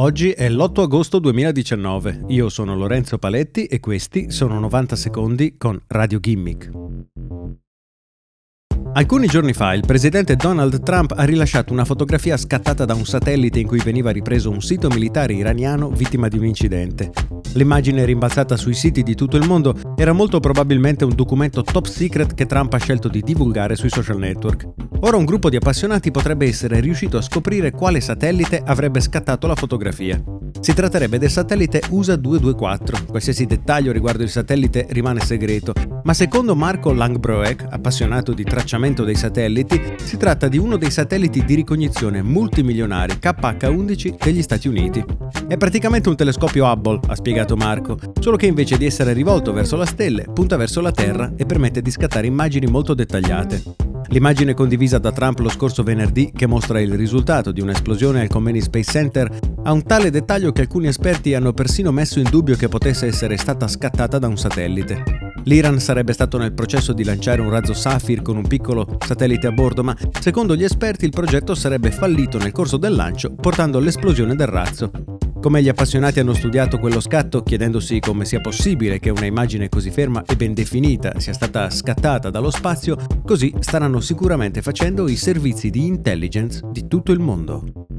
Oggi è l'8 agosto 2019. Io sono Lorenzo Paletti e questi sono 90 secondi con Radio Gimmick. Alcuni giorni fa il presidente Donald Trump ha rilasciato una fotografia scattata da un satellite in cui veniva ripreso un sito militare iraniano vittima di un incidente. L'immagine rimbalzata sui siti di tutto il mondo era molto probabilmente un documento top secret che Trump ha scelto di divulgare sui social network. Ora un gruppo di appassionati potrebbe essere riuscito a scoprire quale satellite avrebbe scattato la fotografia. Si tratterebbe del satellite USA 224. Qualsiasi dettaglio riguardo il satellite rimane segreto, ma secondo Marco Langbroek, appassionato di tracciamento dei satelliti, si tratta di uno dei satelliti di ricognizione multimilionari KH-11 degli Stati Uniti. È praticamente un telescopio Hubble, ha spiegato Marco, solo che invece di essere rivolto verso la stelle, punta verso la Terra e permette di scattare immagini molto dettagliate. L'immagine condivisa da Trump lo scorso venerdì, che mostra il risultato di un'esplosione al Khomeini Space Center, ha un tale dettaglio che alcuni esperti hanno persino messo in dubbio che potesse essere stata scattata da un satellite. L'Iran sarebbe stato nel processo di lanciare un razzo Safir con un piccolo satellite a bordo, ma secondo gli esperti il progetto sarebbe fallito nel corso del lancio, portando all'esplosione del razzo. Come gli appassionati hanno studiato quello scatto, chiedendosi come sia possibile che una immagine così ferma e ben definita sia stata scattata dallo spazio, così staranno sicuramente facendo i servizi di intelligence di tutto il mondo.